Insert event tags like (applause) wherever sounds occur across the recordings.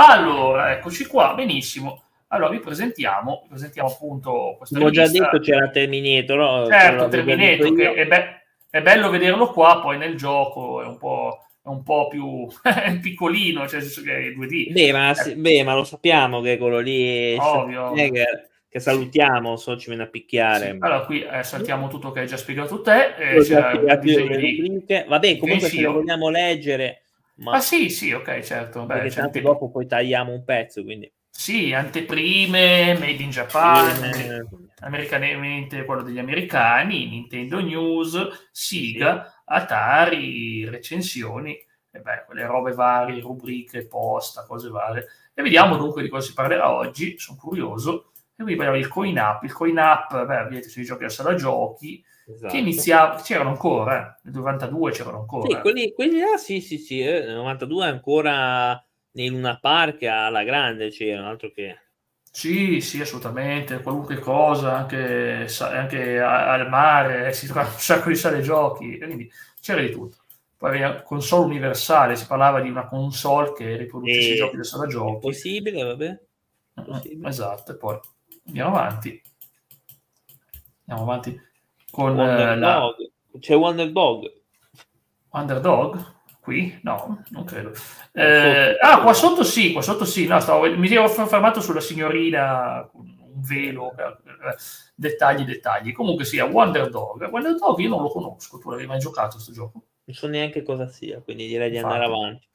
Allora, eccoci qua, benissimo. Allora, vi presentiamo, vi presentiamo appunto questa Come ho già detto c'era Terminator. No? Certo, Terminator, che è, be- è, bello vederlo qua, poi nel gioco è un po', è un po più (laughs) piccolino, cioè nel senso che è 2D. Beh ma, eh. beh, ma lo sappiamo che quello lì... Ovvio. Che, che, salutiamo, so ci viene a picchiare. Sì, allora, qui eh, saltiamo tutto che hai già spiegato te. Eh, di... Vabbè, comunque se lo vogliamo leggere... Ma... Ah sì, sì, ok, certo. Beh, Perché tanto dopo poi tagliamo un pezzo, quindi... Sì, anteprime, Made in Japan, sì. americanamente quello degli americani, Nintendo News, Siga, sì. Atari, recensioni, e beh, quelle robe varie, rubriche, posta, cose varie. E vediamo dunque di cosa si parlerà oggi, sono curioso. E qui parliamo del coin up. Il coin up, beh, vedete sui giochi a sala giochi, esatto. che iniziava, c'erano ancora, eh. nel 92 c'erano ancora. Sì, quelli, quelli là, sì, sì, sì, eh. nel 92 ancora nei Luna Park alla grande c'era, altro che... Sì, sì, assolutamente, qualunque cosa, anche, anche al mare, si trova un sacco di sale giochi, quindi c'era di tutto. Poi la console universale, si parlava di una console che riproducesse i giochi del sala giochi. Possibile, vabbè. Possibile. Esatto, e poi andiamo avanti. Andiamo avanti con Wonder la... Dog. C'è Wonder Dog. Wonder Dog? Qui? No, non credo. Eh, ah, qua sotto sì, qua sotto sì. No, stavo, mi ero fermato sulla signorina con un velo, eh, dettagli, dettagli. Comunque sia, Wonder Dog. Wonder Dog io non lo conosco, tu l'avevi mai giocato questo gioco? Non so neanche cosa sia, quindi direi di Infatti. andare avanti.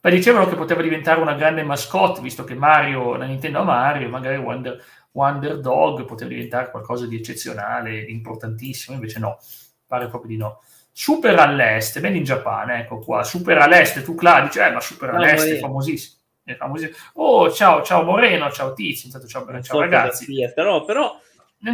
Beh, dicevano che poteva diventare una grande mascotte, visto che Mario, la Nintendo Mario, magari Wonder, Wonder Dog poteva diventare qualcosa di eccezionale, importantissimo, invece no, pare proprio di no. Super all'est, ben in Giappone, ecco qua, super all'est, tu Cla dici, eh, ma super all'est è famosissimo. È famosissimo. Oh, ciao, ciao Moreno, ciao Tizio, intanto ciao, ciao so ragazzi. Sia, però, però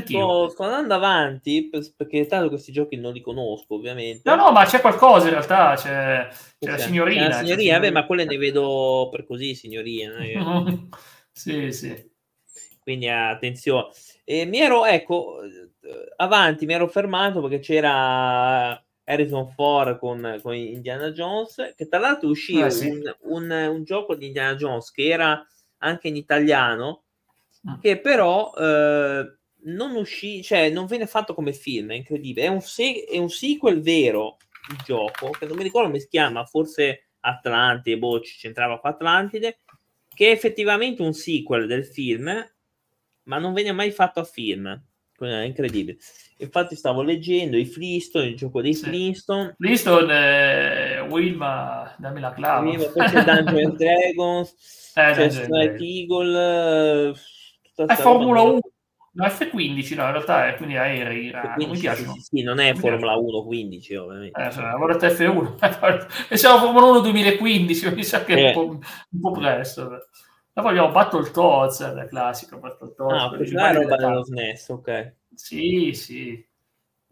sto, sto, andando avanti perché tanto questi giochi non li conosco ovviamente. No, no, ma c'è qualcosa in realtà, c'è, c'è la signorina. La signorina, vabbè, ma quelle ne vedo per così, signorina. (laughs) sì, sì. Quindi attenzione. E mi ero, ecco, avanti, mi ero fermato perché c'era Harrison Ford con, con, Indiana Jones, che tra l'altro uscì eh, sì. un, un, un, gioco di Indiana Jones che era anche in italiano, mm. che però eh, non uscì, cioè non venne fatto come film, è incredibile. È un, se- è un sequel vero il gioco, che non mi ricordo come si chiama, forse Atlantide, boh, ci c'entrava qua Atlantide, che è effettivamente un sequel del film, ma non venne mai fatto a film è incredibile. Infatti stavo leggendo i Flintstone, il gioco dei sì. Flintstone. Flintstone, eh, Wilma, dammi la clava. Wilma, poi c'è Dungeons (laughs) Dragons, eh, c'è Strike Eagle, eh, è Formula 1. No, F15 no, in realtà è quindi aerei. Ah, non mi piacciono. Sì, sì, non è Formula 1 15, ovviamente. Eh, cioè, allora F1. (laughs) e siamo Formula 1 2015, mi sa che è un, po', un po' presto. Dopo abbiamo Battletoads, il classico Battletoads. Ah, questa è roba dello SNES, ok. Sì, sì.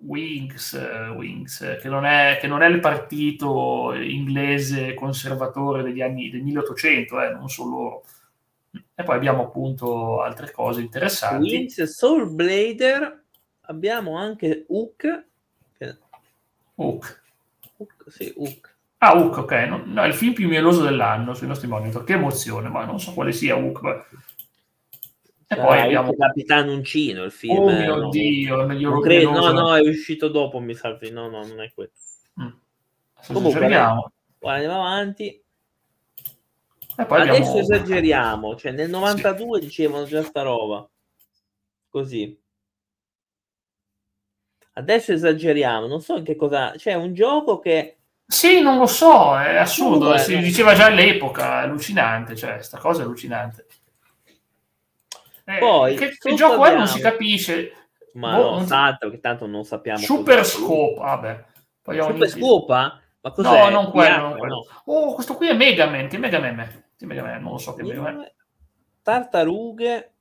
Wings, Wings che, non è, che, non è, il partito inglese conservatore degli anni del 1800, eh, non solo loro. E poi abbiamo appunto altre cose interessanti. Wings, Soul Blader, abbiamo anche Hook. Hook. Hook, sì, Hook. Ah, Hook, ok. No, no, è il film più mieloso dell'anno sui nostri monitor. Che emozione, ma non so quale sia Hook. Ma... E poi ah, abbiamo... Capitano Uncino, il film. Oh mio no, Dio, non credo, no, no, è uscito dopo, mi sa. No, no, non è quello. Mm. Comunque, andiamo. andiamo avanti. Adesso abbiamo... esageriamo, cioè nel 92 sì. dicevano già sta roba. Così. Adesso esageriamo, non so in che cosa... C'è un gioco che sì, non lo so, è assurdo, si diceva già all'epoca, è allucinante, cioè, sta cosa è allucinante. Eh, Poi, che, che gioco è non si capisce. Ma boh, no, tanto, che tanto non sappiamo. Super Scope, vabbè. Poi Super Scopa? Ma cos'è? No, non quello, non quello. No. Oh, questo qui è Mega Man, che Mega Man è? Che Mega Man, non lo so che Mega Man. Tartarughe.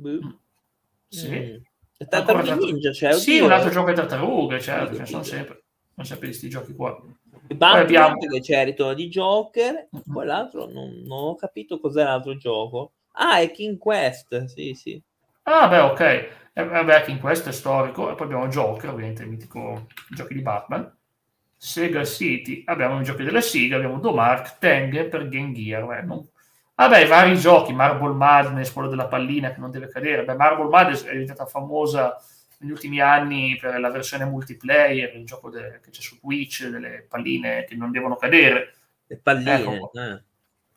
Mm. Sì. Mm. Tartarughe Ninja, cioè, Sì, un altro gioco di tartarughe, certo, ce ne sono sempre. Non sempre questi giochi qua. Batman che ritorno di Joker, poi l'altro non, non, ho capito cos'è l'altro gioco. Ah, è King Quest, sì, sì. Ah, beh, ok. Eh, vabbè, King Quest è storico, e poi abbiamo Joker, ovviamente, il mitico giochi di Batman. Sega City, abbiamo i giochi della Sega, abbiamo Domark, Tengen per Game Gear. Beh, non... Vabbè, vari giochi, Marble Madness, quello della pallina che non deve cadere. Beh, Marble Madness è diventata famosa negli ultimi anni per la versione multiplayer, il gioco de- che c'è su Twitch, delle palline che non devono cadere. Le palline, ecco. eh.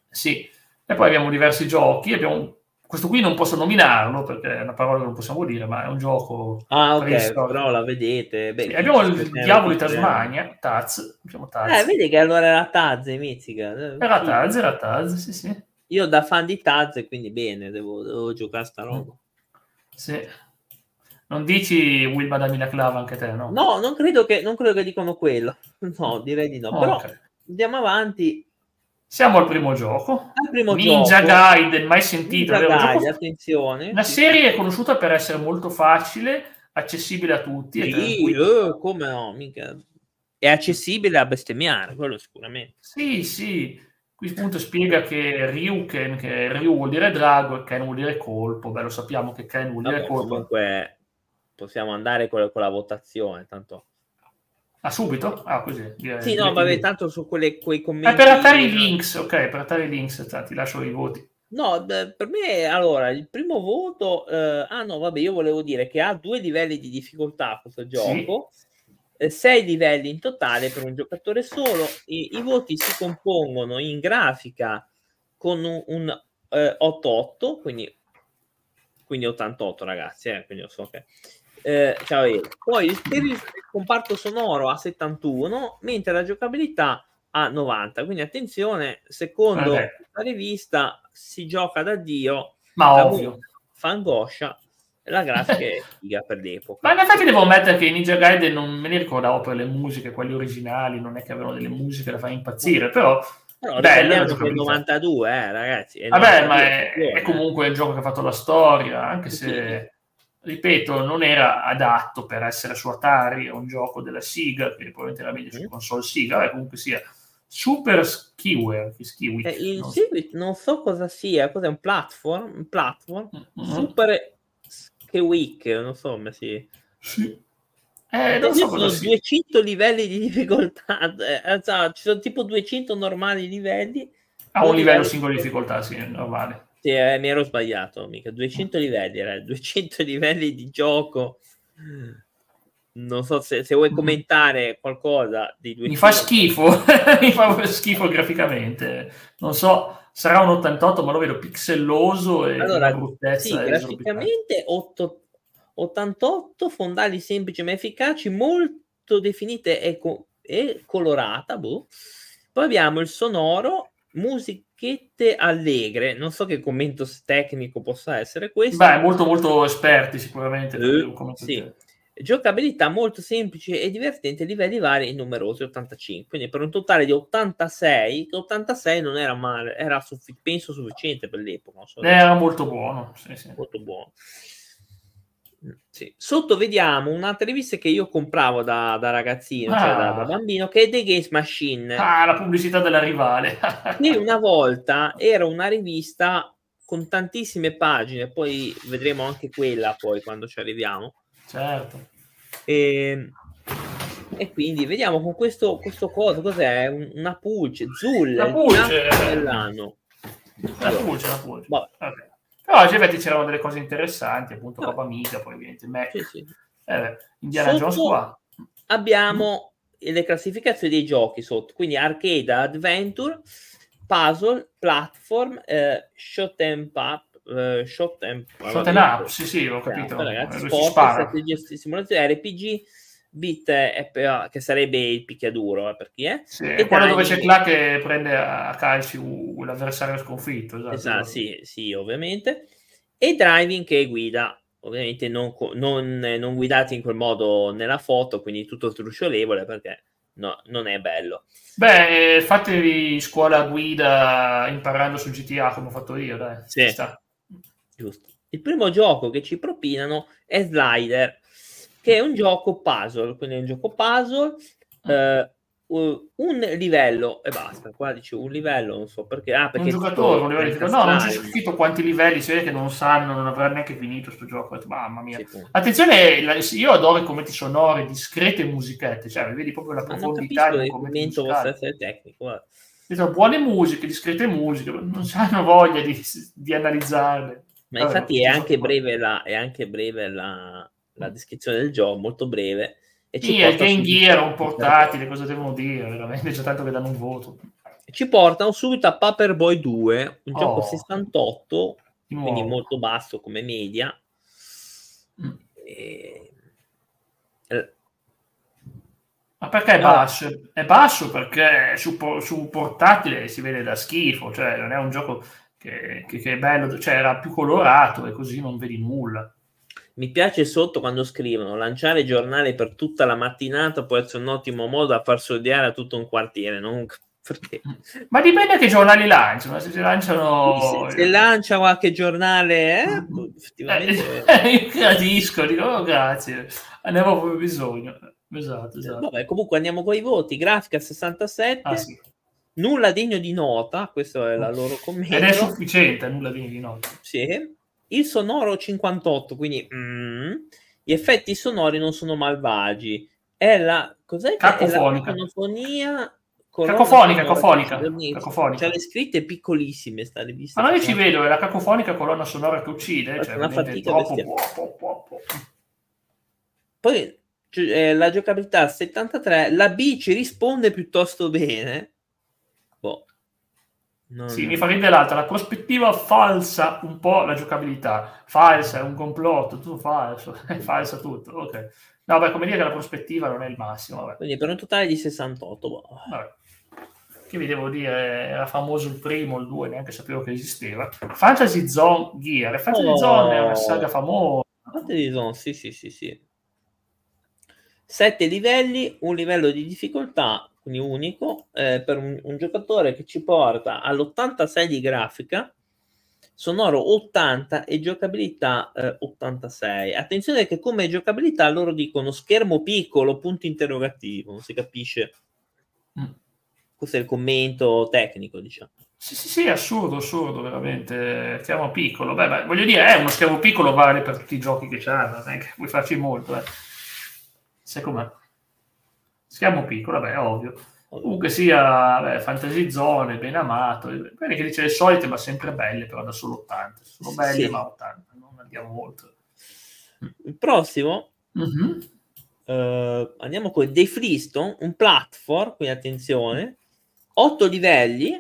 Sì. E poi abbiamo diversi giochi, abbiamo questo qui non posso nominarlo perché è una parola che non possiamo dire, ma è un gioco. Ah, ok, però la vedete. Beh, sì, abbiamo il Diavolo di Tasmania, Taz. Taz. Eh, vedi che allora era Taz, Mizzica. Era sì. Taz, era Taz, sì, sì. Io da fan di Taz, quindi bene, devo, devo giocare sta roba. Sì. Non dici Will Madamina Clava anche te, no? No, non credo che, non credo che dicano quello. (laughs) No, direi di no. Oh, però okay. andiamo avanti siamo al primo gioco. Al primo Ninja gioco. Gaiden, mai sentito. Ninja Gaiden, attenzione. Una serie è conosciuta per essere molto facile, accessibile a tutti. Sì, eh, come no, mica. È accessibile a bestemmiare, quello sicuramente. Sì, sì. Qui appunto spiega che Ryuken, che Ryu vuol dire drago e Ken vuol dire colpo. Beh, lo sappiamo che Ken vuol dire Vabbè, colpo. Comunque possiamo andare con, con la votazione, tanto Ah, subito? Ah, così. Direi, sì, no, vabbè, tanto su quelle, quei commenti... Eh, per Atari Links, ok, per Atari Links, ti lascio i voti. No, per me, allora, il primo voto... Eh, ah, no, vabbè, io volevo dire che ha due livelli di difficoltà questo gioco, sì. eh, sei livelli in totale per un giocatore solo, I, i voti si compongono in grafica con un, un eh, 8-8, quindi, quindi 88 ragazzi, eh, quindi io so che eh, Poi il comparto sonoro a 71, mentre la giocabilità a 90. Quindi attenzione, secondo okay. la rivista si gioca da Dio, ma ovvio. Fa angoscia. La grafica è (laughs) figa per l'epoca. Ma in effetti devo ammettere che Ninja Gaiden non me ne ricordavo per le musiche, quelle originali, non è che avevano delle musiche da fare impazzire, però però bello che il 92, eh, ragazzi. Vabbè, ma è, è, comunque il gioco che ha fatto la storia, anche se ripeto, non era adatto per essere su Atari, è un gioco della Siga, che probabilmente era meglio su console Siga, e comunque sia Super Skiware, Skiwi, eh, il non, so. non so cosa sia, cos'è un platform? Un platform? Mm-hmm. Super Skiwick, non so come si... Sì. Eh, non so sono 200 livelli di difficoltà, eh, ci sono tipo 200 normali livelli. A un livello singolo di difficoltà, sì, normale. Sì, eh, mi ero sbagliato, mica 200 livelli, era 200 (laughs) livelli di gioco. Non so se, se vuoi mm. commentare qualcosa di 200. Mi fa schifo, (laughs) mi fa schifo graficamente. Non so, sarà un 88, ma lo vedo pixelloso e allora, bruttezza. Sì, graficamente 8, 88, fondali semplici ma efficaci, molto definite e, co- e colorata. Boh. Poi abbiamo il sonoro, musica bacchette allegre. Non so che commento tecnico possa essere questo. Beh, molto molto esperti sicuramente. Uh, sì. Giocabilità molto semplice e divertente, livelli vari e numerosi, 85. Quindi per un totale di 86, 86 non era male, era suffi- penso sufficiente per l'epoca. So era molto buono, sì, sì. Molto buono. Sì. Sotto vediamo un'altra rivista che io compravo da, da ragazzino, ah. cioè da, da, ah. bambino, che è The Games Machine. Ah, la pubblicità della rivale. (laughs) che una volta era una rivista con tantissime pagine, poi vedremo anche quella poi quando ci arriviamo. Certo. E, ehm, e quindi vediamo con questo, questo coso, cos'è? Una pulce, Zul, la pulce dell'anno. La pulce, la pulce. Vabbè. Però a Gevetti c'erano delle cose interessanti, appunto no. Coppa Amiga, poi ovviamente Mac. Sì, sì. Eh, Indiana sotto Jones qua. Abbiamo le classificazioni dei giochi sotto, quindi arcade, adventure, puzzle, platform, eh, shot and up, uh, shot and, shot and up, sì sì, ho capito. Ragazzi, sport, strategia, simulazione, RPG, Bit è, che sarebbe il picchiaduro eh, per chi è. Sì, e quello dove c'è Clark che prende a calci l'avversario sconfitto esatto, esatto sì, sì, ovviamente. E driving che guida ovviamente non, non, non guidati in quel modo nella foto quindi tutto truciolevole perché no, non è bello. Beh fatevi scuola guida imparando su GTA come ho fatto io dai sì. giusto. Il primo gioco che ci propinano è Slider che è un gioco puzzle, quindi è un gioco puzzle, eh, un livello e basta. Qua dice un livello, non so perché. Ah, perché un giocatore, un livello no, non c'è scritto quanti livelli, si vede che non sanno, non avrà neanche finito questo gioco. Mamma mia. Sì, Attenzione, io adoro i commenti sonori, discrete musichette, cioè vedi proprio la profondità del commento essere tecnico. buone musiche, discrete musiche, non hanno voglia di, di analizzarle. Ma Vabbè, infatti è anche, breve la, è anche breve la, la descrizione del gioco, molto breve. E ci sì, è Game Gear, un (laughs) portatile, cosa devono dire? Veramente c'è tanto che danno un voto. Ci portano subito a Paperboy 2, un oh. gioco 68, quindi molto basso come media. Mm. E... Ma perché è basso? È basso perché su, su, portatile si vede da schifo, cioè non è un gioco che, che, che è bello, cioè era più colorato e così non vedi nulla. Mi piace sotto quando scrivono lanciare giornali per tutta la mattinata può essere un ottimo modo da far sodiare a tutto un quartiere, non (laughs) perché... Ma dipende che giornali lanciano. Se lanciano. Se, se lancia qualche giornale, eh, boh, effettivamente. Eh, (laughs) io gradisco, dico oh, grazie, ne avevo proprio bisogno. Esatto, esatto. Vabbè, comunque andiamo con i voti. Grafica 67. Ah, sì. Nulla degno di nota, questo è la loro commento. Ed è sufficiente, nulla degno di nota. Sì. Il sonoro 58, quindi mm, gli effetti sonori non sono malvagi. È la cos'è? Cacofonica. È la fonia cacofonica, cacofonica, cacofonica. C'è le scritte piccolissime sta rivista. Ma non ci vedo, è la cacofonica colonna sonora che uccide. Cioè, una fatica troppo... po, po, po, Poi eh, la giocabilità 73, la B ci risponde piuttosto bene. Non... Sì, mi fa ridere l'altra, la prospettiva falsa un po' la giocabilità. Falsa, è un complotto, tutto falso, (laughs) è falsa tutto, ok. No, beh, come dire che la prospettiva non è il massimo. Vabbè. Quindi per un totale di 68. Boh. Vabbè. Che vi devo dire, era famoso il primo, il 2, neanche sapevo che esisteva. Fantasy Zone Gear. Fantasy oh. Zone è una saga famosa. Fantasy Zone, sì, sì, sì, sì. Sette livelli, un livello di difficoltà, quindi unico, eh, per un, un giocatore che ci porta all'86 di grafica, sonoro 80 e giocabilità eh, 86. Attenzione che come giocabilità loro dicono schermo piccolo, punto interrogativo, non si capisce. Mm. Questo è il commento tecnico, diciamo. Sì, sì, sì, assurdo, assurdo, veramente. Schermo piccolo. Beh, beh, voglio dire, è eh, uno schermo piccolo vale per tutti i giochi che c'hanno, non è che puoi farci molto, eh. Sai com'è? Schermo piccolo, vabbè, ovvio. Comunque sia beh, Fantasy Zone, ben amato, quelli che dice le solite, ma sempre belle, però da solo 80. Sono belle, sì. ma 80, non andiamo oltre. Il prossimo, mm-hmm. uh, andiamo con dei Freestone, un platform, quindi attenzione, 8 livelli,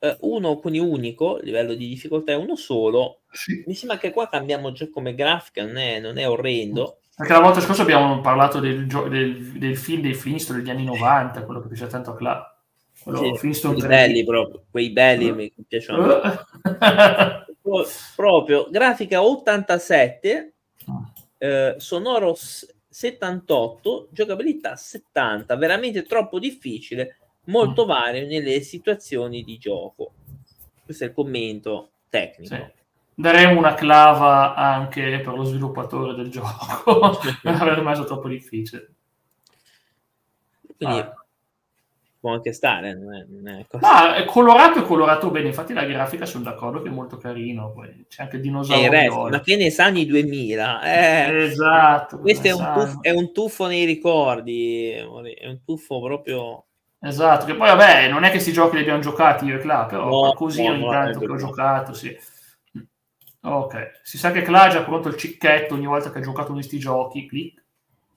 uh, uno quindi unico, livello di difficoltà è uno solo. Sì. Mi sembra che qua cambiamo già come grafica, non è, non è orrendo. Anche la volta scorsa abbiamo parlato del, del, del film dei Flintstone degli anni 90, quello che piace tanto a Cla. Quello sì, quei belli proprio, quei belli uh. mi piacciono. Uh. (laughs) proprio, grafica 87, eh, sonoro 78, giocabilità 70, veramente troppo difficile, molto mm. vario nelle situazioni di gioco. Questo è il commento tecnico. Sì daremo una clava anche per lo sviluppatore del gioco (laughs) per aver messo troppo difficile. Quindi ah. può anche stare non è, non è ma è colorato e colorato bene infatti la grafica sono d'accordo che è molto carino poi c'è anche il dinosauro resto, ma che ne sa anni 2000 eh, esatto questo è un, tuffo, è un tuffo nei ricordi è un tuffo proprio Esatto, che poi vabbè, non è che questi giochi li abbiamo giocati io e Cla, però no, così no, ogni tanto che ho giocato, sì. Ok, si sa che Cla ha pronto il cicchetto ogni volta che ha giocato questi giochi, clic,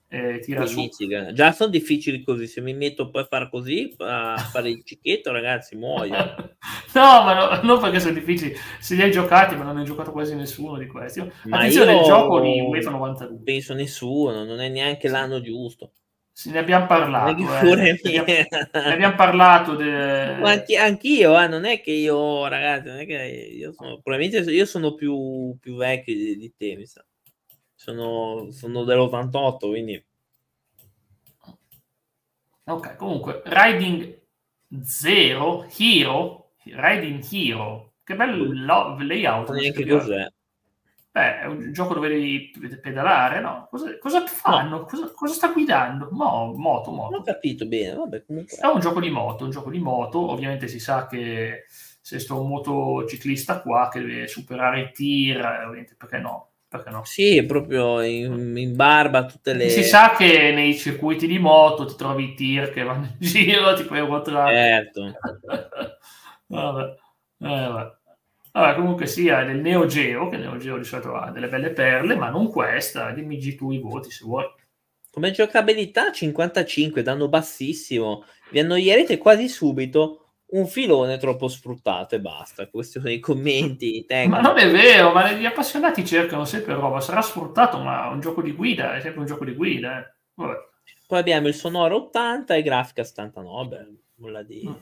e tira su. Già sono difficili così, se mi metto poi a fare così, a fare il cicchetto, ragazzi, muoio. (laughs) no, ma no, non perché sono difficili, se li hai giocati, ma non hai giocato quasi nessuno di questi. Ma Attenzione, io... il gioco di UEFA 92. Penso nessuno, non è neanche l'anno giusto. Se ne abbiamo parlato. Eh. Ne, abbiamo, parlato. De... Ma anch- anch'io, eh, non è che io, ragazzi, non è che io sono, probabilmente io sono più, più vecchio di, di te, mi sa. Sono, sono dell'88, quindi... Ok, comunque, Riding Zero, Hero, Riding Hero, che bel lo- layout. Non neanche cos'è. Beh, è un gioco dove devi pedalare, no? Cosa, cosa fanno? No. Cosa, cosa, sta guidando? Mo, moto, moto. Non ho capito bene, vabbè, comunque... È un gioco di moto, un gioco di moto. Ovviamente si sa che se sto un motociclista qua che deve superare i tir, ovviamente perché no? perché no? Sì, proprio in, in barba tutte le... Si sa che nei circuiti di moto ti trovi i tir che vanno in giro, tipo Euro Truck. Certo. (laughs) vabbè. Eh, vabbè. Vabbè, comunque sia del Neo Geo, che Neo Geo di solito ha delle belle perle, ma non questa. Dimmi tu i voti se vuoi. Come giocabilità 55, danno bassissimo. Vi annoierete quasi subito un filone troppo sfruttato e basta. Questi sono i commenti. Tecnici. Ma non è vero, ma gli appassionati cercano sempre roba. Sarà sfruttato, ma un gioco di guida è sempre un gioco di guida. Eh. Poi abbiamo il sonoro 80 e grafica 79. Nulla di. Mm.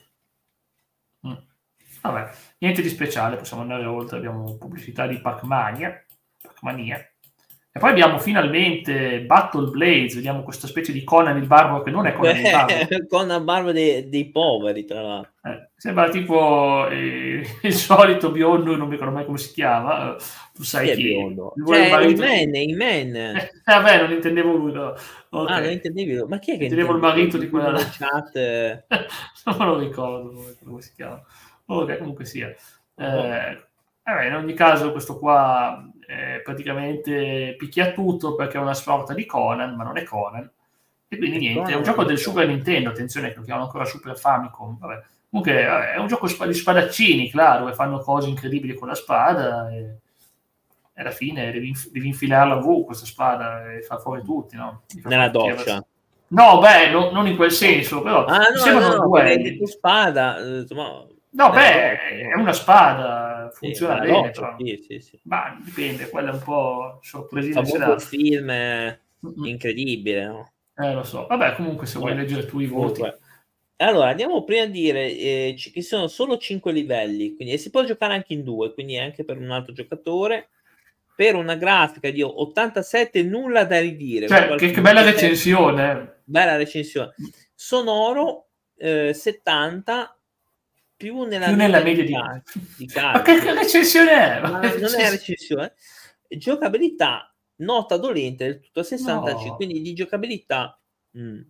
Vabbè, niente di speciale, possiamo andare oltre. Abbiamo pubblicità di Pac-Mania. Pac-Mania e poi abbiamo finalmente Battle Blades, vediamo questa specie di Conan il Barbaro che non è Conan il Barbaro. (laughs) Conan Barbaro dei, dei, poveri, tra l'altro. Eh, sembra tipo eh, (laughs) il solito biondo, non mi ricordo mai come si chiama. Tu sai chi, chi è biondo? Cioè, il man, il man. Eh, vabbè, non intendevo lui. No. Okay. Ah, non intendevi? Ma chi è che intendevo il marito di quella chat? (laughs) non me lo ricordo come si chiama. Ok, comunque sia. Eh, eh, in ogni caso, questo qua eh, praticamente picchia tutto perché è una sorta di Conan, ma non è Conan. E quindi niente, è un gioco del Super Nintendo, attenzione che lo chiamano ancora Super Famicom. Vabbè. Comunque vabbè, è un gioco di spadaccini, claro, dove fanno cose incredibili con la spada e, e alla fine devi, devi infilarla V questa spada e far fuori tutti, no? Nella doccia. No, beh, no, non in quel senso, però ah, no, sembrano no, no, spada, insomma, No, beh, è una spada, funziona sì, bene, no, sì, sì, sì. ma dipende, quella è un po' sorpresiva. Un film incredibile, no? Eh, lo so. Vabbè, comunque se vuoi leggere tu i voti. Allora, andiamo prima a dire eh, ci sono solo 5 livelli, quindi e si può giocare anche in due, quindi anche per un altro giocatore. Per una grafica di 87, nulla da ridire. Cioè, che, che, bella recensione! Bella recensione. Sonoro eh, 70, più nella, più nella media, media di, di, di Ma che, recensione è? Ma non è recensione. Giocabilità nota dolente del tutto a 65, no. quindi di giocabilità mh, mm,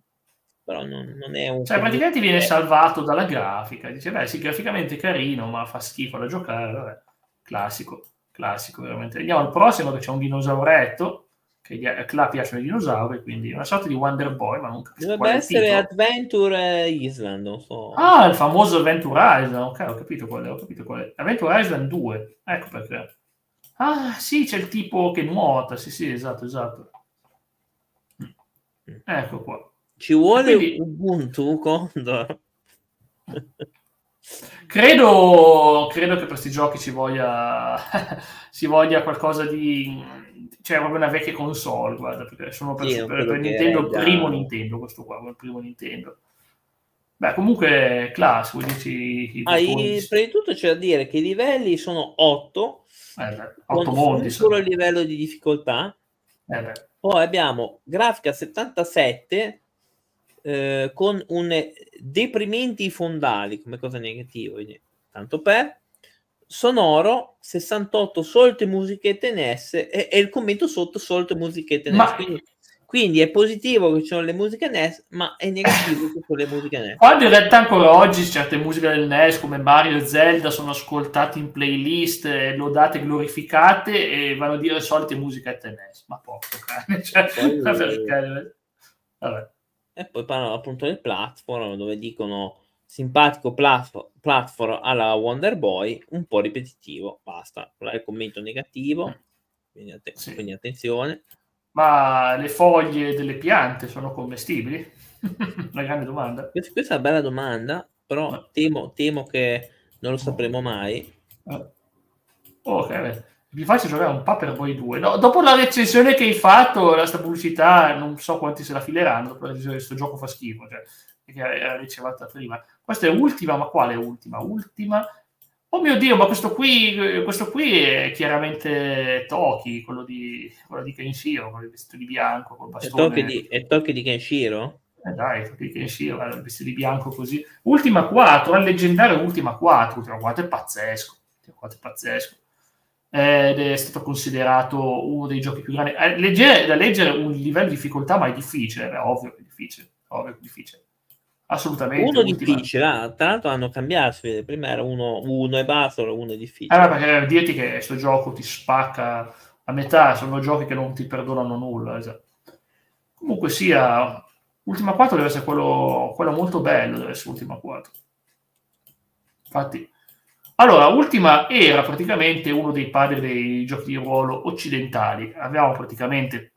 però non, non, è un cioè praticamente viene salvato dalla grafica dice beh sì graficamente carino ma fa schifo da giocare vabbè. classico classico veramente andiamo al prossimo che c'è un dinosauretto che a Cla piacciono i dinosauri, quindi una sorta di Wonder Boy, ma non capisco Dovrebbe essere Adventure Island, non so. Ah, il famoso Adventure Island, ok, ho capito qual è, ho capito qual è. Adventure Island 2, ecco perché. Ah, sì, c'è il tipo che nuota, sì, sì, esatto, esatto. Mm. Ecco qua. Ci vuole quindi... Ubuntu, Condor? (laughs) Credo, credo, che per questi giochi ci voglia, (laughs) si voglia qualcosa di... cioè proprio una vecchia console, guarda, perché sono per, sì, per, per Nintendo, il primo Nintendo questo qua, il primo Nintendo. Beh, comunque, class, vuoi dirci... Ah, i, prima di tutto c'è da dire che i livelli sono 8, eh, 8 mondi. solo il livello di difficoltà. Eh Poi abbiamo grafica 77, eh, con un deprimenti fondali come cosa negativa, tanto per sonoro 68 solte musichette NES e, e il commento sotto solte musichette NES. Ma... Quindi, quindi, è positivo che ci sono le musiche NES, ma è negativo che sono le musiche NES. Quando in realtà ancora oggi certe musiche del NES come Mario e Zelda sono ascoltate in playlist, lodate, glorificate e vanno a dire solite musichette NES. Ma poco, cane. (laughs) Cioè, (laughs) Poi. Vabbè. E poi parlano appunto del platform dove dicono simpatico platform, platform alla Wonder Boy, un po' ripetitivo, basta. Il commento negativo, quindi, att- sì. quindi attenzione. Ma le foglie delle piante sono commestibili? (laughs) una grande domanda. Questa, questa, è una bella domanda, però temo, temo, che non lo sapremo mai. Oh. Ok, vi faccio giocare un Paperboy 2. No, dopo la recensione che hai fatto, questa pubblicità, non so quanti se la fileranno. Dopo la recensione, questo gioco fa schifo, cioè, che era ricevuta prima. Questa è ultima, ma quale ultima? Ultima. Oh mio Dio, ma questo qui, questo qui è chiaramente Toki, quello di, quello di Kenshiro, con il vestito di bianco, col bastone. È Toki di, di Kenshiro? Eh dai, Toki di Kenshiro, il vestito di bianco così. Ultima 4, al leggendario Ultima 4. Ultima 4 è pazzesco. Ultima 4 è pazzesco ed è stato considerato uno dei giochi più grandi. Eh, leggere, da leggere un livello di difficoltà, ma è difficile, è ovvio che è difficile, ovvio che è difficile. Assolutamente. Uno ultima. difficile, ah, tra l'altro hanno cambiato, prima era uno, uno e basta, ora uno è difficile. Allora, perché dirti che questo gioco ti spacca a metà sono giochi che non ti perdonano nulla. Esatto. Comunque sia, Ultima 4 deve essere quello, quello molto bello, deve essere Ultima 4. Infatti, allora, Ultima era praticamente uno dei padri dei giochi di ruolo occidentali. Avevamo praticamente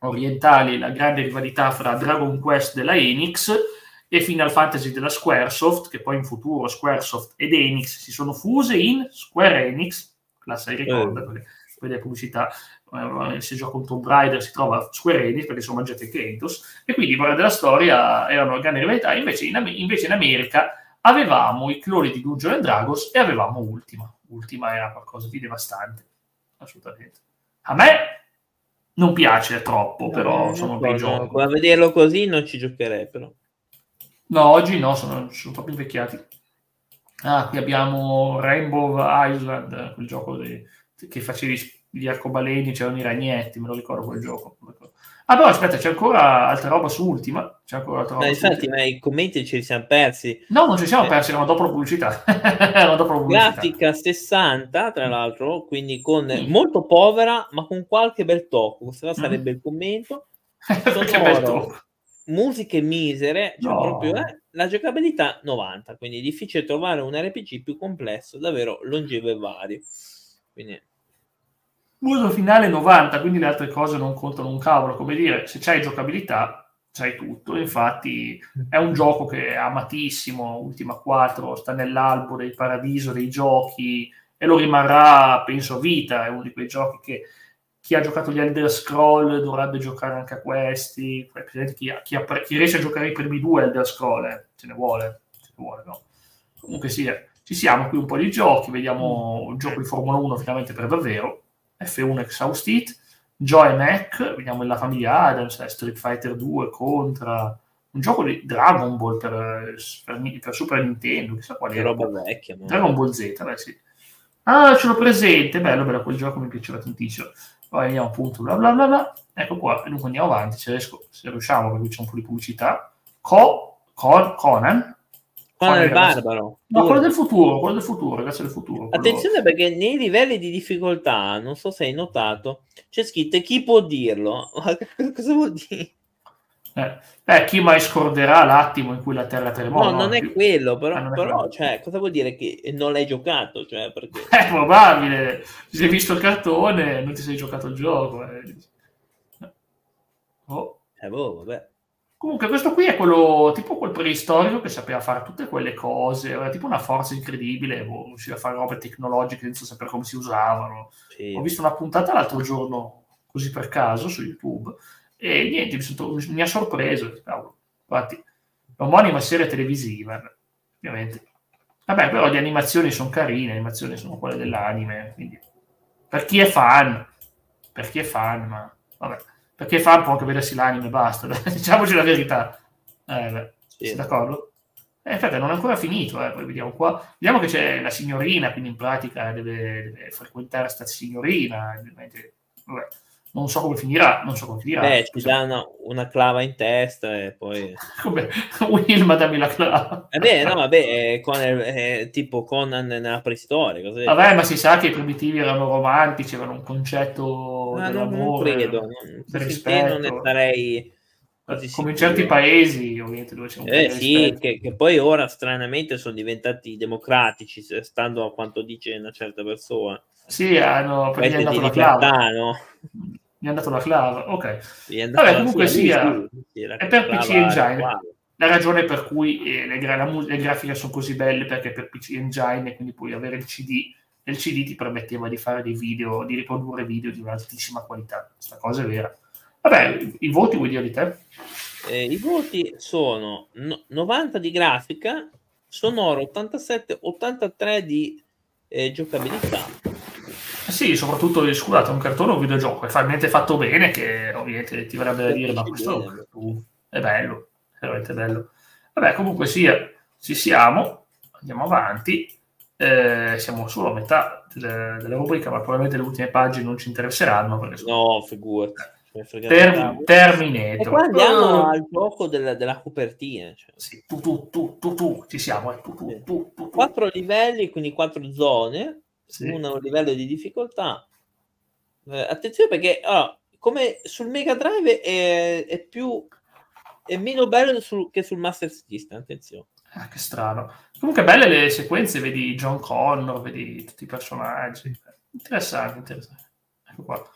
orientali la grande rivalità fra Dragon Quest della Enix e Final Fantasy della Squaresoft, che poi in futuro Squaresoft ed Enix si sono fuse in Square Enix, la sai ricorda, eh. poi delle pubblicità, eh, se gioca un Tomb Raider si trova Square Enix perché sono mangiati i Kentos, e quindi guarda della storia erano grandi rivalità, invece in, invece in America avevamo i cloni di Dungeon and Dragons e avevamo Ultima. Ultima era qualcosa di devastante, assolutamente. A me non piace troppo, però no, sono bei giochi. A vederlo così non ci giocherei, però. No, oggi no, sono, sono proprio invecchiati. Ah, qui abbiamo Rainbow Island, quel gioco di, che facevi gli arcobaleni, c'erano i ragnetti, me lo ricordo quel gioco. Ah, però aspetta, c'è ancora altra roba su Ultima. C'è ancora altra roba ma infatti, ma i commenti ce li siamo persi. No, non ci siamo eh. persi, erano dopo la pubblicità. (laughs) erano dopo la pubblicità. Grafica 60, tra l'altro, quindi con mm. molto povera, ma con qualche bel tocco. Questo sarebbe mm. il commento. (laughs) che bel tocco musiche misere, cioè no. proprio eh, la giocabilità 90, quindi è difficile trovare un RPG più complesso, davvero longevo e vario. Quindi... Uso finale 90, quindi le altre cose non contano un cavolo, come dire, se c'hai giocabilità c'hai tutto, infatti è un gioco che è amatissimo, Ultima 4, sta nell'albo del paradiso dei giochi e lo rimarrà, penso, a vita, è uno di quei giochi che chi ha giocato gli Elder Scroll dovrebbe giocare anche a questi. Chi, chi, ha, chi, riesce a giocare i primi due Elder Scroll, eh, ce ne vuole, ce ne vuole no? Comunque sì, ci siamo qui un po' di giochi, vediamo il gioco di Formula 1 finalmente per davvero, F1 Exhausted, Joy Mac, vediamo la famiglia Adams, eh, Street Fighter 2, Contra, un gioco di Dragon Ball per, per, per Super Nintendo, chissà quale era. roba vecchia. Dragon Ball Z, beh sì. Ah, ce l'ho presente, bello, bello, quel gioco mi piaceva tantissimo. Poi andiamo appunto bla bla bla bla. Ecco qua, e dunque andiamo avanti, se, riesco, se riusciamo, perché c'è un po' di pubblicità. Co, Con, Conan. Conan il barbaro. No, quello del futuro, quello del futuro, ragazzi del futuro. Quello... Attenzione perché nei livelli di difficoltà, non so se hai notato, c'è scritto chi può dirlo. (laughs) Cosa vuol dire? Eh, eh, chi mai scorderà l'attimo in cui la Terra tremò? No, non è quello, però, ah, è però quello. Cioè, cosa vuol dire che non l'hai giocato? Cioè, perché... (laughs) È probabile, se hai visto il cartone non ti sei giocato il gioco. Eh. Oh. Eh, boh, vabbè. Comunque questo qui è quello, tipo quel preistorico che sapeva fare tutte quelle cose, aveva tipo una forza incredibile, boh, riusciva a fare robe tecnologiche senza sapere come si usavano. Sì. Ho visto una puntata l'altro giorno, così per caso, su YouTube, e niente, mi, sono, mi ha sorpreso. Cavolo. Infatti, l'omonima serie televisiva, ovviamente. Vabbè, però le animazioni sono carine, le animazioni sono quelle dell'anime, quindi per chi è fan, per chi è fan, ma vabbè, per chi è fan può anche vedersi l'anime, basta, (laughs) diciamoci la verità. Eh, sì. d'accordo? Eh, infatti non è ancora finito, eh, poi vediamo qua. Vediamo che c'è la signorina, quindi in pratica deve, deve frequentare questa signorina, ovviamente, vabbè non so come finirà, non so come finirà. Beh, ti danno una clava in testa e poi... (laughs) come Wilma dammi la clava. Eh no, vabbè, con, eh, tipo Conan nella preistoria. Così. Vabbè, ma si sa che i primitivi erano romantici, avevano un concetto ma dell'amore, non credo, non, del rispetto. Non ne sarei... Come in certi paesi, ovviamente, dove c'è un eh, sì, che, che, poi ora stranamente sono diventati democratici, stando a quanto dice una certa persona. Sì, hanno gli hanno dato la clava. Gli hanno dato la clava, ok. Vabbè, comunque sia, è per PC Engine. La ragione per cui eh, le, gra- la, le, grafiche sono così belle perché per PC Engine e quindi puoi avere il CD e il CD ti permetteva di fare dei video, di riprodurre video di un'altissima qualità. Questa cosa è vera. Vabbè, i voti vuoi dire di te? Eh, I voti sono no- 90 di grafica, sonoro 87, 83 di eh, giocabilità sì, soprattutto, scusate, un cartone o un videogioco è talmente fatto bene che ovviamente ti verrebbe da dire, ma questo è bello, è veramente bello. Vabbè, comunque sia, ci siamo, andiamo avanti, eh, siamo solo a metà delle, della rubrica, ma probabilmente le ultime pagine non ci interesseranno. Perché sono... No, figurati. Term- Terminator. E qua andiamo uh. al gioco della, della copertina. Cioè. Sì, tu, tu, tu, tu, tu, ci siamo. Eh. Tu, tu, tu, tu, Quattro livelli, quindi quattro zone sì. un livello di difficoltà Eh, attenzione perché allora, come sul Mega Drive è, è più è meno bello sul, che sul Master System, attenzione. Ah, che strano. Comunque belle le sequenze, vedi John Connor, vedi tutti i personaggi. Interessante, interessante. Ecco qua.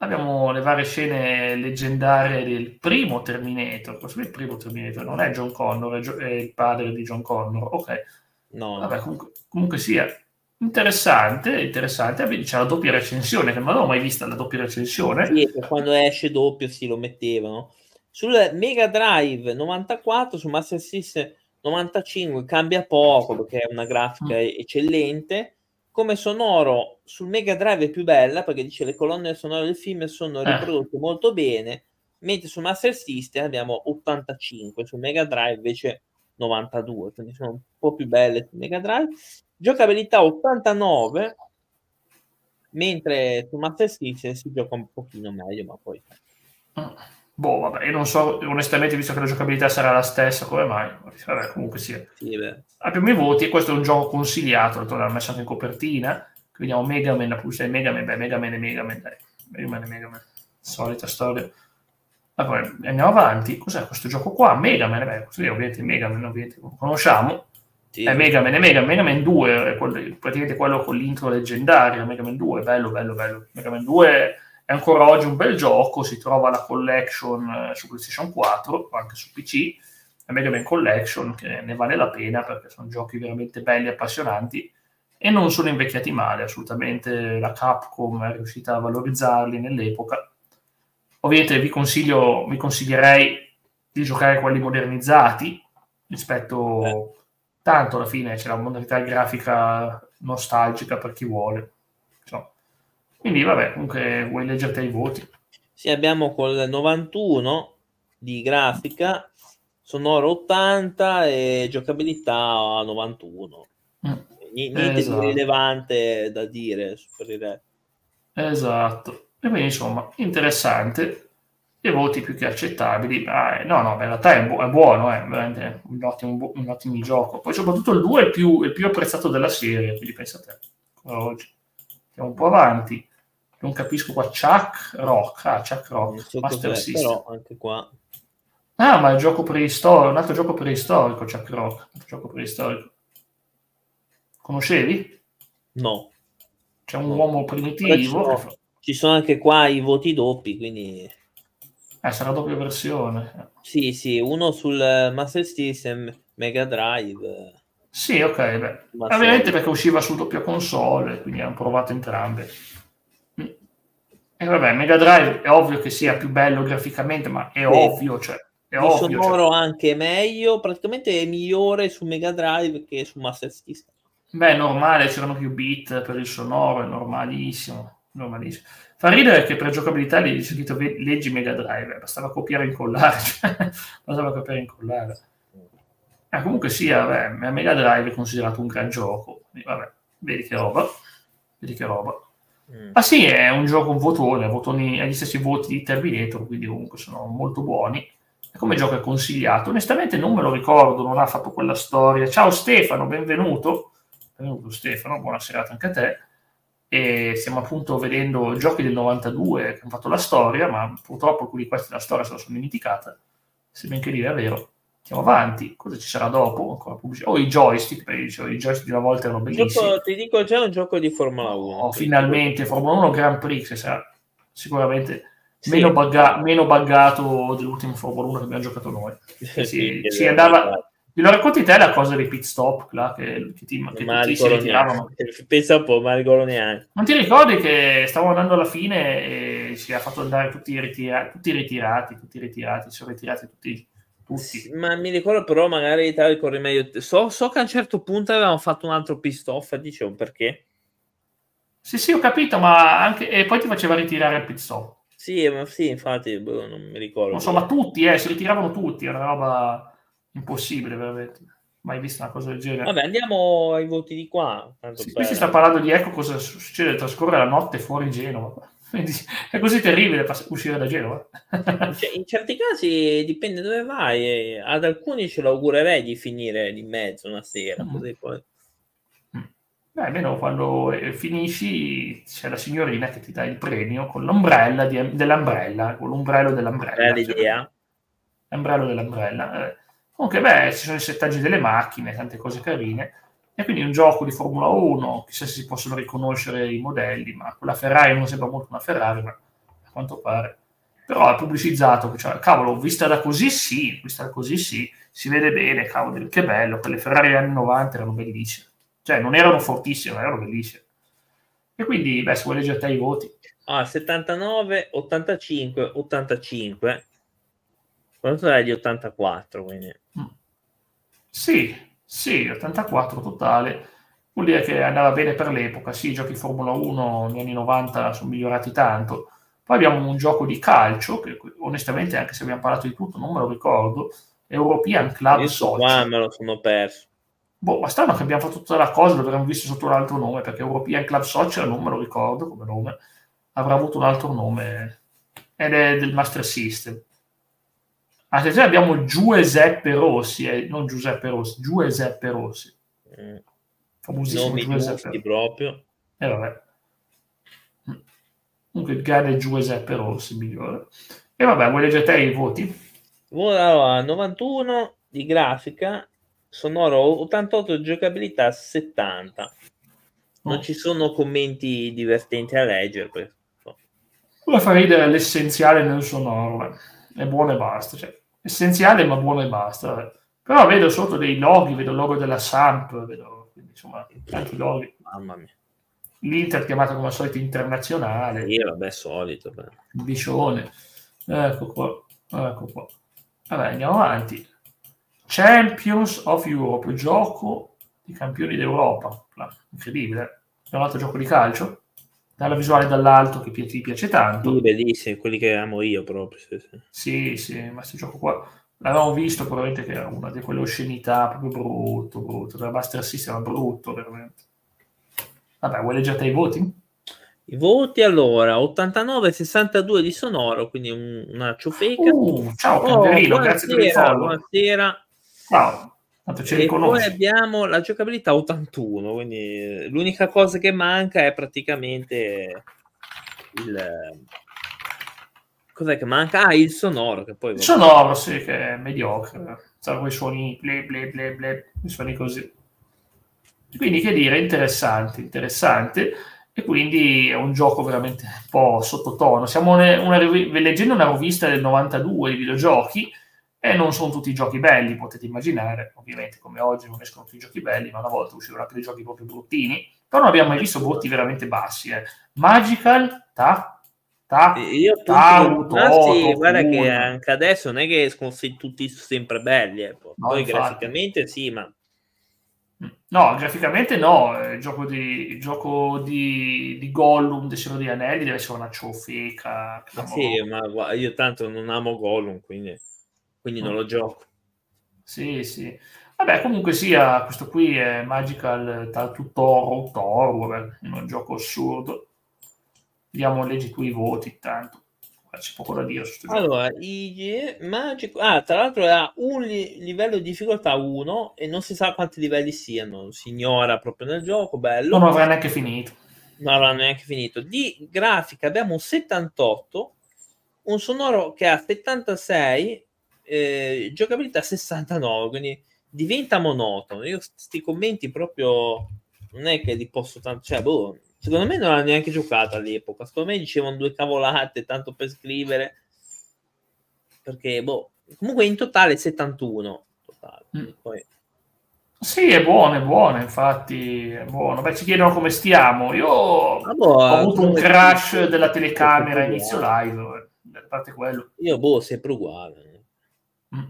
Abbiamo le varie scene leggendarie del primo Terminator. Questo è il primo Terminator, non è John Connor, è, Gio- è il padre di John Connor. Ok. No. Vabbè, comunque, comunque sia interessante, interessante. C'è la doppia recensione, che non avevo mai vista la doppia recensione. Sì, quando esce doppio si lo mettevano. Sul Mega Drive 94, su Master System 95 cambia poco perché è una grafica mm. eccellente come sonoro sul Mega Drive è più bella perché dice le colonne sonore del film sono eh. riprodotte eh. molto bene, mentre su Master System abbiamo 85, su Mega Drive invece 92, quindi sono un po' più belle su Mega Drive. Giocabilità 89, mentre su Master System si gioca un pochino meglio, ma poi... Mm. Boh, vabbè, io non so, onestamente, visto che la giocabilità sarà la stessa, come mai? Vabbè, comunque sia. Sì, Abbiamo i voti e questo è un gioco consigliato, l'ho messo anche in copertina. Vediamo Mega Man, la pulce Mega Man, beh, Mega Man e Mega Man, dai. Mega Man e Mega Man. Solita storia. Vabbè, andiamo avanti. Cos'è questo gioco qua? Mega Man, beh, questo è ovviamente Mega Man, ovviamente lo conosciamo. Sì. È Mega Man e Mega Mega Man 2, è quello, praticamente quello con l'intro leggendaria, Mega Man 2, bello, bello, bello. Mega Man 2 è ancora oggi un bel gioco, si trova la collection eh, su PlayStation 4, anche su PC, la Mega Man Collection, che ne vale la pena perché sono giochi veramente belli e appassionanti e non sono invecchiati male, assolutamente la Capcom è riuscita a valorizzarli nell'epoca. Ovviamente vi, consiglio, vi consiglierei di giocare quelli modernizzati rispetto eh. Tanto alla fine c'è la modalità grafica nostalgica per chi vuole. Insomma, quindi vabbè, comunque vuoi leggerti i voti? Sì, abbiamo col 91 di grafica, sonoro 80 e giocabilità 91. Mm. Niente esatto. di rilevante da dire. Esatto. E quindi insomma, interessante. E voti più che accettabili. Ah, no, no, in realtà è, bu- è buono, è veramente un ottimo, un ottimo gioco. Poi soprattutto il 2 è il più, il più apprezzato della serie, quindi pensa a te. Oggi. Andiamo un po' avanti non capisco qua Chuck Rock ah Chuck Rock Master System però anche qua ah ma è un gioco preistorico un altro gioco preistorico Chuck Rock un gioco preistorico conoscevi? no c'è un no. uomo primitivo ci sono anche qua i voti doppi quindi eh sarà doppia versione sì sì uno sul Master System Mega Drive sì, ok, beh. Ovviamente perché usciva su doppia console, quindi hanno provato entrambe. E vabbè, Mega Drive è ovvio che sia più bello graficamente, ma è sì. ovvio, cioè, è il ovvio. sonoro cioè. anche meglio, praticamente è migliore su Mega Drive che su Master System. Beh, è normale, c'erano più bit per il sonoro, è normalissimo, normalissimo. Fa ridere che per giocabilità lì scritto leggi Mega Drive, bastava copiare e incollare, cioè, (laughs) bastava copiare e incollare. Eh, comunque sia, vabbè, Mega Drive è considerato un gran gioco, vabbè, vedi che roba, vedi che roba. Mm. Ma sì, è un gioco votone, votoni, ha gli stessi voti di Terminator, quindi comunque sono molto buoni. E come gioco è consigliato. Onestamente non me lo ricordo, non ha fatto quella storia. Ciao Stefano, benvenuto. Benvenuto Stefano, buona serata anche a te. E stiamo appunto vedendo giochi del 92 che hanno fatto la storia, ma purtroppo alcuni di questi la storia se la sono dimenticata, se ben che dire è vero. Andiamo avanti, cosa ci sarà dopo? Ancora pubblicità. Oh, i joystick, dicevo, i joystick di una volta erano bellissimi. Gioco, ti dico già un gioco di Formula 1. Oh, finalmente, Formula 1 Grand Prix, che sarà sicuramente sì. meno, bugga- meno, buggato dell'ultimo Formula 1 che abbiamo giocato noi. sì, sì, si andava... Te lo racconti te la cosa dei pit stop là, che, che, ti, che tutti si ritiravano? Pensa un po', ma ricordo neanche. Non ti ricordi che stavamo andando alla fine e ci ha fatto andare tutti, ritira- tutti ritirati, tutti ritirati, si sono ritirati tutti tutti. Ma mi ricordo però magari te ricordi meglio. So, so, che a un certo punto avevamo fatto un altro pist off e dicevo perché. Sì, sì, ho capito, ma anche... E poi ti faceva ritirare il pit stop. Sì, ma sì, infatti, boh, non mi ricordo. Insomma, tutti, eh, si ritiravano tutti, è una roba impossibile, veramente. Mai vista una cosa del genere. Vabbè, andiamo ai voti di qua. Sì, qui si sta parlando di ecco cosa succede, trascorre la notte fuori Genova. (laughs) È così terribile uscire da Genova. (laughs) Cioè, in certi casi dipende dove vai. ad alcuni ce l'augurerei di finire di mezzo una sera. Mm. Così poi... Mm. Beh, almeno quando eh, finisci c'è la signorina che ti dà il premio con l'ombrella di, dell'ombrella, con l'ombrello dell'ombrella. Bella idea. L'ombrello dell'ombrella. Eh, comunque, beh, ci sono i settaggi delle macchine, tante cose carine. E quindi un gioco di Formula 1, chissà se si possono riconoscere i modelli, ma quella Ferrari non sembra molto una Ferrari, ma a quanto pare. Però è pubblicizzato, cioè, cavolo, vista da così sì, vista da così sì, si vede bene, cavolo, che bello, quelle Ferrari anni 90 erano bellissime. Cioè, non erano fortissime, ma erano bellissime. E quindi, beh, se vuoi leggere te i voti. Ah, 79, 85, 85. Quanto è di 84, quindi? Mm. Sì, sì, 84 totale. Vuol dire che andava bene per l'epoca. Sì, i giochi Formula 1 negli anni 90 sono migliorati tanto. Poi abbiamo un gioco di calcio, che onestamente, anche se abbiamo parlato di tutto, non me lo ricordo. European Club Io Soccer. Qua me lo sono perso. Boh, ma strano che abbiamo fatto tutta la cosa, l'avremmo visto sotto un altro nome, perché European Club Soccer non me lo ricordo come nome, avrà avuto un altro nome, ed è del Master System. Attenzione, abbiamo Giuseppe Rossi, eh, non Giuseppe Rossi, Giuseppe Rossi. Mm. Famosissimo Nomi Giuseppe proprio. E eh, vabbè. Comunque il grande Giuseppe Rossi, migliore. E vabbè, vuoi leggere te i voti? Allora, 91 di grafica, sonoro 88 di giocabilità 70. Non oh. ci sono commenti divertenti a leggere. Per... Ora fa ridere l'essenziale nel sonoro. Eh è buono e basta. Cioè, essenziale ma buono e basta. Però vedo sotto dei loghi, vedo il logo della Samp, vedo quindi, insomma tanti loghi. Mamma mia. L'Inter chiamata come al solito internazionale. Sì, vabbè, solito. Beh. Bicione. Ecco qua. Ecco qua. Vabbè, andiamo avanti. Champions of Europe, gioco di campioni d'Europa. Incredibile. È un altro gioco di calcio? Dalla visuale dall'alto che ti piace tanto. Sì, bellissimi, quelli che amo io proprio. Sì, sì, sì, sì ma questo gioco qua l'avevamo visto probabilmente che era una di quelle oscenità proprio brutto, brutto, della Master System era brutto veramente. Vabbè, vuoi leggere i voti? I voti allora 89 62 di sonoro, quindi un, una ciofeca. Uh, ciao oh, grazie per il follow. Buonasera. Ciao. E poi abbiamo la giocabilità 81, quindi l'unica cosa che manca è praticamente il cos'è che manca? Ah, il sonoro che poi il sonoro, sì, che è mediocre. Sono quei suoni ble ble ble ble, suoni così. Quindi che dire, interessante, interessante e quindi è un gioco veramente un po' sottotono. Siamo una, una, leggendo una rivista del 92 di videogiochi e non sono tutti giochi belli, potete immaginare, ovviamente come oggi non escono tutti i giochi belli, ma una volta uscivano anche dei giochi proprio bruttini, però non abbiamo mai visto voti veramente bassi. Eh. Magical, ta, ta, io ta, ta, sì, guarda che anche adesso non è che escono tutti sempre belli, eh. poi no, graficamente sì, ma No, graficamente no, il gioco di, il gioco di, di Gollum del Signore degli Anelli deve essere una ciofeca. Ma sì, ma io tanto non amo Gollum, quindi, quindi non lo gioco. Sì, sì. Vabbè, comunque sia, questo qui è Magical Toro, Toro, vabbè, un gioco assurdo. Vediamo, leggi tu i voti intanto c'è poco da dire su allora i magico ah tra l'altro ha un li- livello di difficoltà 1 e non si sa quanti livelli siano. Si ignora proprio nel gioco bello. Non avrà neanche finito. Non avrà neanche finito. Di grafica abbiamo un 78 un sonoro che ha 76 eh, giocabilità 69 quindi diventa monotono io questi commenti proprio non è che li posso tanto cioè boh Secondo me non l'ha neanche giocata all'epoca. Secondo me dicevano due cavolate tanto per scrivere. Perché, boh, comunque in totale 71. Totale. Mm. Poi... Sì, è buono, è buono, infatti, è buono. Beh, ci chiedono come stiamo. Io ah, boh, ho avuto un crash della telecamera inizio live, a parte quello. Io, boh, sempre uguale. Mm.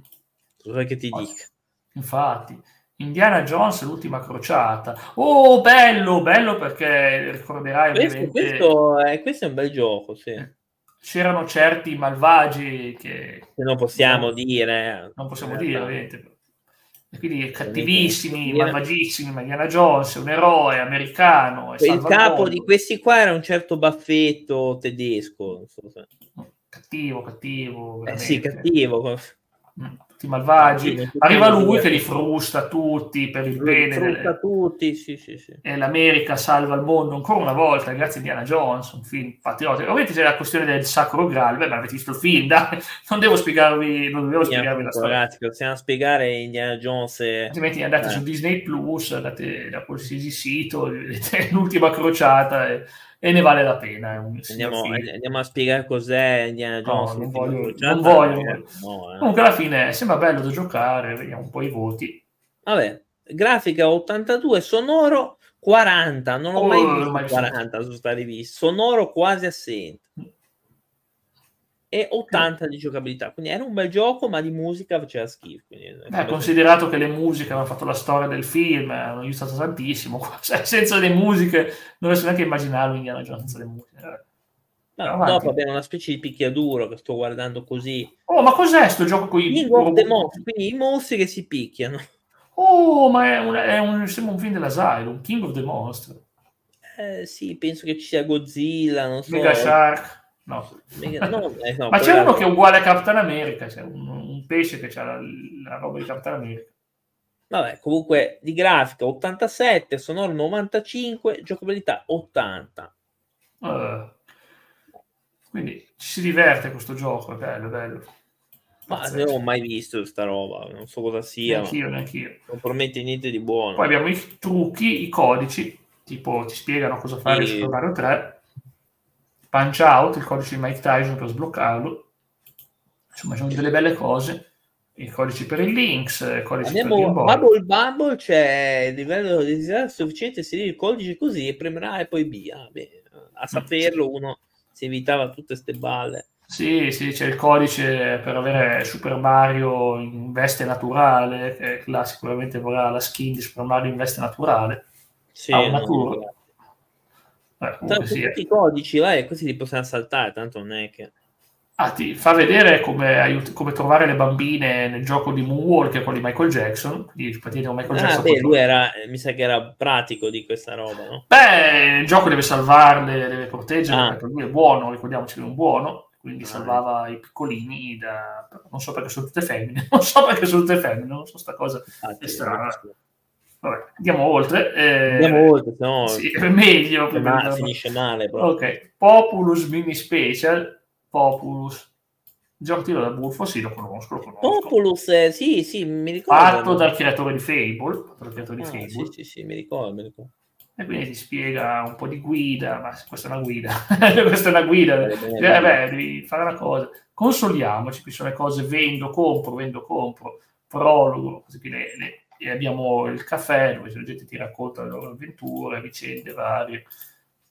Cosa che ti dica? Infatti. Indiana Jones, l'ultima crociata. Oh, bello, bello perché ricorderai questo, questo, è, questo è un bel gioco, sì. C'erano certi malvagi che... che non possiamo non, dire. Non possiamo eh, dire, ovviamente. E quindi cattivissimi, malvagissimi, ma Indiana Jones un eroe americano. Il capo di questi qua era un certo baffetto tedesco. So se... Cattivo, cattivo. Eh sì, cattivo. Mm. tutti malvagi. Sì, Arriva lui che li frusta tutti per il bene. Frusta delle... tutti, sì, sì, sì. E l'America salva il mondo ancora una volta, grazie a Indiana Jones, un film patriottico. Ovviamente c'è la questione del sacro Graal, beh, ma avete visto il film, dai, (laughs) non devo spiegarvi, non dovevo spiegarvi la storia. Ragazzi, possiamo spiegare Indiana Jones. E... Altrimenti andate eh. su Disney Plus, andate da qualsiasi sito, vedete (laughs) l'ultima crociata e e ne vale la pena. Andiamo, andiamo, a spiegare cos'è Indiana Jones. No, non voglio. Non voglio. No, eh. Comunque alla fine sembra bello da giocare, vediamo un po' i voti. Vabbè, grafica 82, sonoro 40, non ho oh, mai visto mai 40 su sta rivista, sonoro quasi assente. E 80 di giocabilità. Quindi era un bel gioco, ma di musica faceva schifo. Beh, considerato che le musiche hanno fatto la storia del film, hanno aiutato tantissimo. (laughs) Cioè, senza le musiche non riesco neanche a immaginarlo Indiana Jones senza le musiche. No, dopo abbiamo una specie di picchiaduro che sto guardando così. Oh, ma cos'è sto gioco qui? King of the Monsters, quindi i mostri che si picchiano. Oh, ma è un, è un, sembra un film dell'Asylum, King of the Monsters. Eh, sì, penso che ci sia Godzilla, non so. Mega Shark. No. no, eh, no Ma c'è uno che è uguale a Capitan America, c'è un, un pesce che ha la, la, roba di Capitan America. Vabbè, comunque di grafica 87, sonoro 95, giocabilità 80. Uh, quindi ci si diverte questo gioco, è bello, è bello. Ma non ho mai visto questa roba, non so cosa sia. Neanch'io, neanch'io. Non promette niente di buono. Poi abbiamo i trucchi, i codici, tipo ti spiegano cosa fare e... su Mario 3 Punch Out, il codice di Mike Tyson per sbloccarlo. Insomma, sono delle belle cose. I codici per il links, i codici Andiamo, per Bubble Bubble c'è il livello di desiderio sufficiente inserire il codice così e premerà e poi via. Beh, a saperlo uno si evitava tutte queste balle. Sì, sì, c'è il codice per avere Super Mario in veste naturale, che là sicuramente vorrà la skin di Super Mario in veste naturale. Sì, una natura. Eh, Tanto sì, tutti i codici, vai, così li possiamo saltare, tanto non è che... Ah, ti fa vedere come, aiut- come trovare le bambine nel gioco di Moonwalker con di Michael Jackson. Quindi, Michael ah, Jackson beh, lui era, mi sa che era pratico di questa roba, no? Beh, il gioco deve salvarle, deve proteggerle, ah. perché lui è buono, ricordiamoci che è un buono, quindi ah, salvava i piccolini da... Non so perché sono tutte femmine, (laughs) non so perché sono tutte femmine, non so sta cosa ah, è strana. Vabbè, andiamo oltre. Eh, andiamo oltre, no, sì, è (laughs) meglio. Ma finisce male. Però. Ok, Populus Mini Special. Populus. Gioco da buffo, sì, lo conosco, lo conosco. Populus, eh, sì, sì, mi ricordo. Fatto dal creatore di Fable. Dal creatore ah, di Fable. Sì, sì, sì, mi ricordo, mi ricordo. E quindi ti spiega un po' di guida, ma questa è una guida, (laughs) questa è una guida, bene, bene, eh, beh, devi fare una cosa. Consoliamoci, qui sono le cose vendo, compro, vendo, compro, prologo, così le, le e abbiamo il caffè dove la gente ti racconta le loro avventure, vicende varie.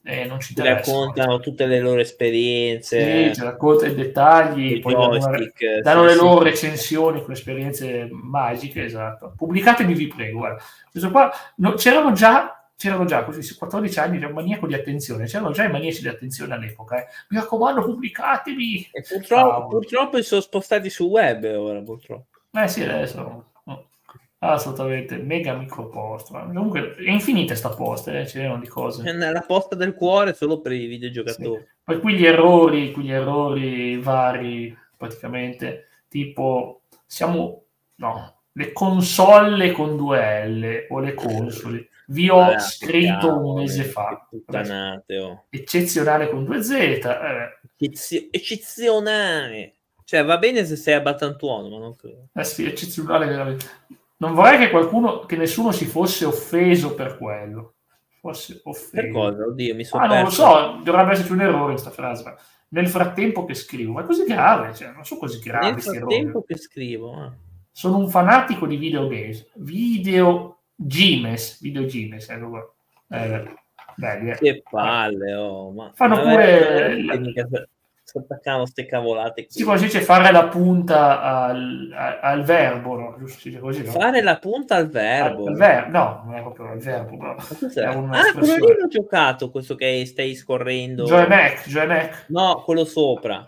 Eh, non ci ti raccontano tutte le loro esperienze, sì, ti raccontano i dettagli, poi joystick, danno, danno le loro recensioni con esperienze magiche. Esatto, pubblicatemi, vi prego. Guarda. Questo qua no, c'erano già c'erano già così 14 anni ero un maniaco di attenzione, c'erano già i maniaci di attenzione all'epoca. Eh. Mi raccomando, pubblicatevi. Purtroppo, purtroppo si sono spostati sul web ora, purtroppo. Eh sì, adesso Assolutamente, mega micropost. Comunque è infinita sta posta, eh? c'erano di cose. È nella posta del cuore solo per i videogiocatori. Sì. Poi qui gli errori, qui gli errori vari, praticamente, tipo, siamo, no, le console con due L o le console. Vi ho ah, scritto un mese fa. Puttanate, oh. Eccezionale con due Z. Eh. Eccezionale. Cioè, va bene se sei a Battantuono, ma non credo. Eh sì, eccezionale veramente. Non vorrei che qualcuno, che nessuno si fosse offeso per quello. Fosse offeso. Per cosa? Oddio, mi sono Ah, non lo so, dovrebbe esserci un errore in questa frase. Nel frattempo che scrivo, ma è così grave, cioè, non sono così gravi. Nel frattempo che scrivo. Eh. Sono un fanatico di videogames. Video Gimes, video Gimes, ecco qua. Eh, belli, eh. Che palle, oh, ma... Fanno pure... La attaccavano queste cavolate. Qui. Sì, come si dice fare la punta al, al, al verbo, no? Giusto si così, no? Fare la punta al verbo. Al, ver- no, non è proprio il verbo, però. Ah, quello lì l'ho giocato, questo che stai scorrendo. Joe Mac, Joe Mac. No, quello sopra.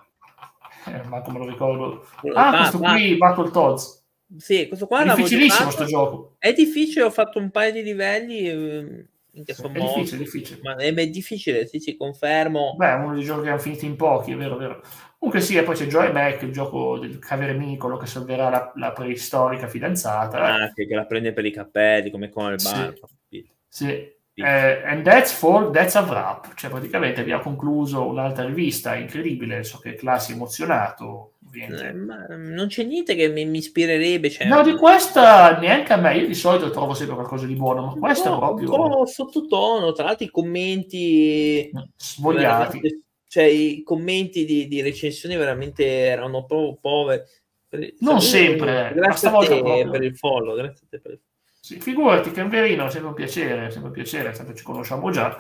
Eh, ma come lo ricordo. Ah, va, questo va. qui, Battletoads. Sì, questo qua è difficilissimo questo gioco. È difficile, ho fatto un paio di livelli. Eh, Minchia, Sì, son è morti. difficile, difficile. Ma è, difficile, sì, sì, confermo. Beh, è uno dei giochi che hanno finito in pochi, è vero, è vero. Comunque sì, e poi c'è Joy Mac, il gioco del cavernicolo che salverà la, la preistorica fidanzata. Ah, che, che la prende per i capelli, come con il Sì. bar. Sì. Eh, and that's for that's a wrap. Cioè, praticamente abbiamo concluso un'altra rivista incredibile. So che Classi è emozionato. Ovviamente. Eh, ma non c'è niente che mi, mi ispirerebbe. Cioè, No, di questa neanche a me. Io di solito trovo sempre qualcosa di buono, ma questa è po', un proprio po' sottotono. Tra l'altro, i commenti svogliati. veramente- cioè, i commenti di, di recensioni veramente erano proprio poveri. Per- Non Saluto- sempre, ma Grazie a te proprio. per il follow. Grazie a te per il Sì, figurati che è un verino, è sempre un piacere, è sempre un piacere, tanto ci conosciamo già.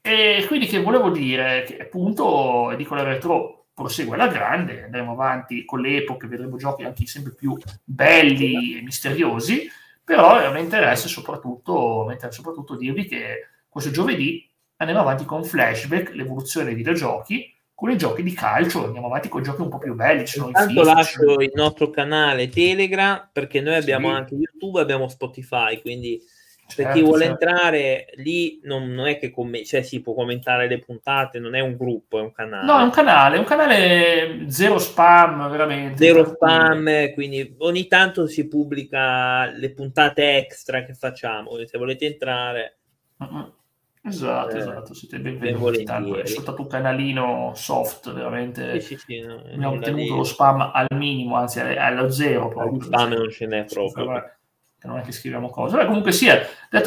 E quindi che volevo dire che appunto Edicola Retro prosegue alla grande, andremo avanti con le epoche, vedremo giochi anche sempre più belli e misteriosi, però me interessa soprattutto, mi interessa soprattutto dirvi che questo giovedì andiamo avanti con Flashback, l'evoluzione dei videogiochi, con i giochi di calcio, andiamo avanti con giochi un po' più belli, ci i Intanto ci lascio il nostro canale Telegram perché noi abbiamo Sì. anche YouTube, abbiamo Spotify, quindi per Certo, chi vuole certo. entrare lì non, non è che come, cioè, si può commentare le puntate, non è un gruppo, è un canale. No, è un canale, è un canale zero spam, veramente. Zero spam, quindi ogni tanto si pubblica le puntate extra che facciamo, se volete entrare. Esatto, Eh, esatto, siete ben benvenuti. Tanto è soltanto un canalino soft, veramente. sì, sì, sì, no, Abbiamo nulla tenuto di- lo spam al minimo, anzi allo zero proprio. spam non ce n'è proprio. Non è che scriviamo cose. Beh, comunque sia, detto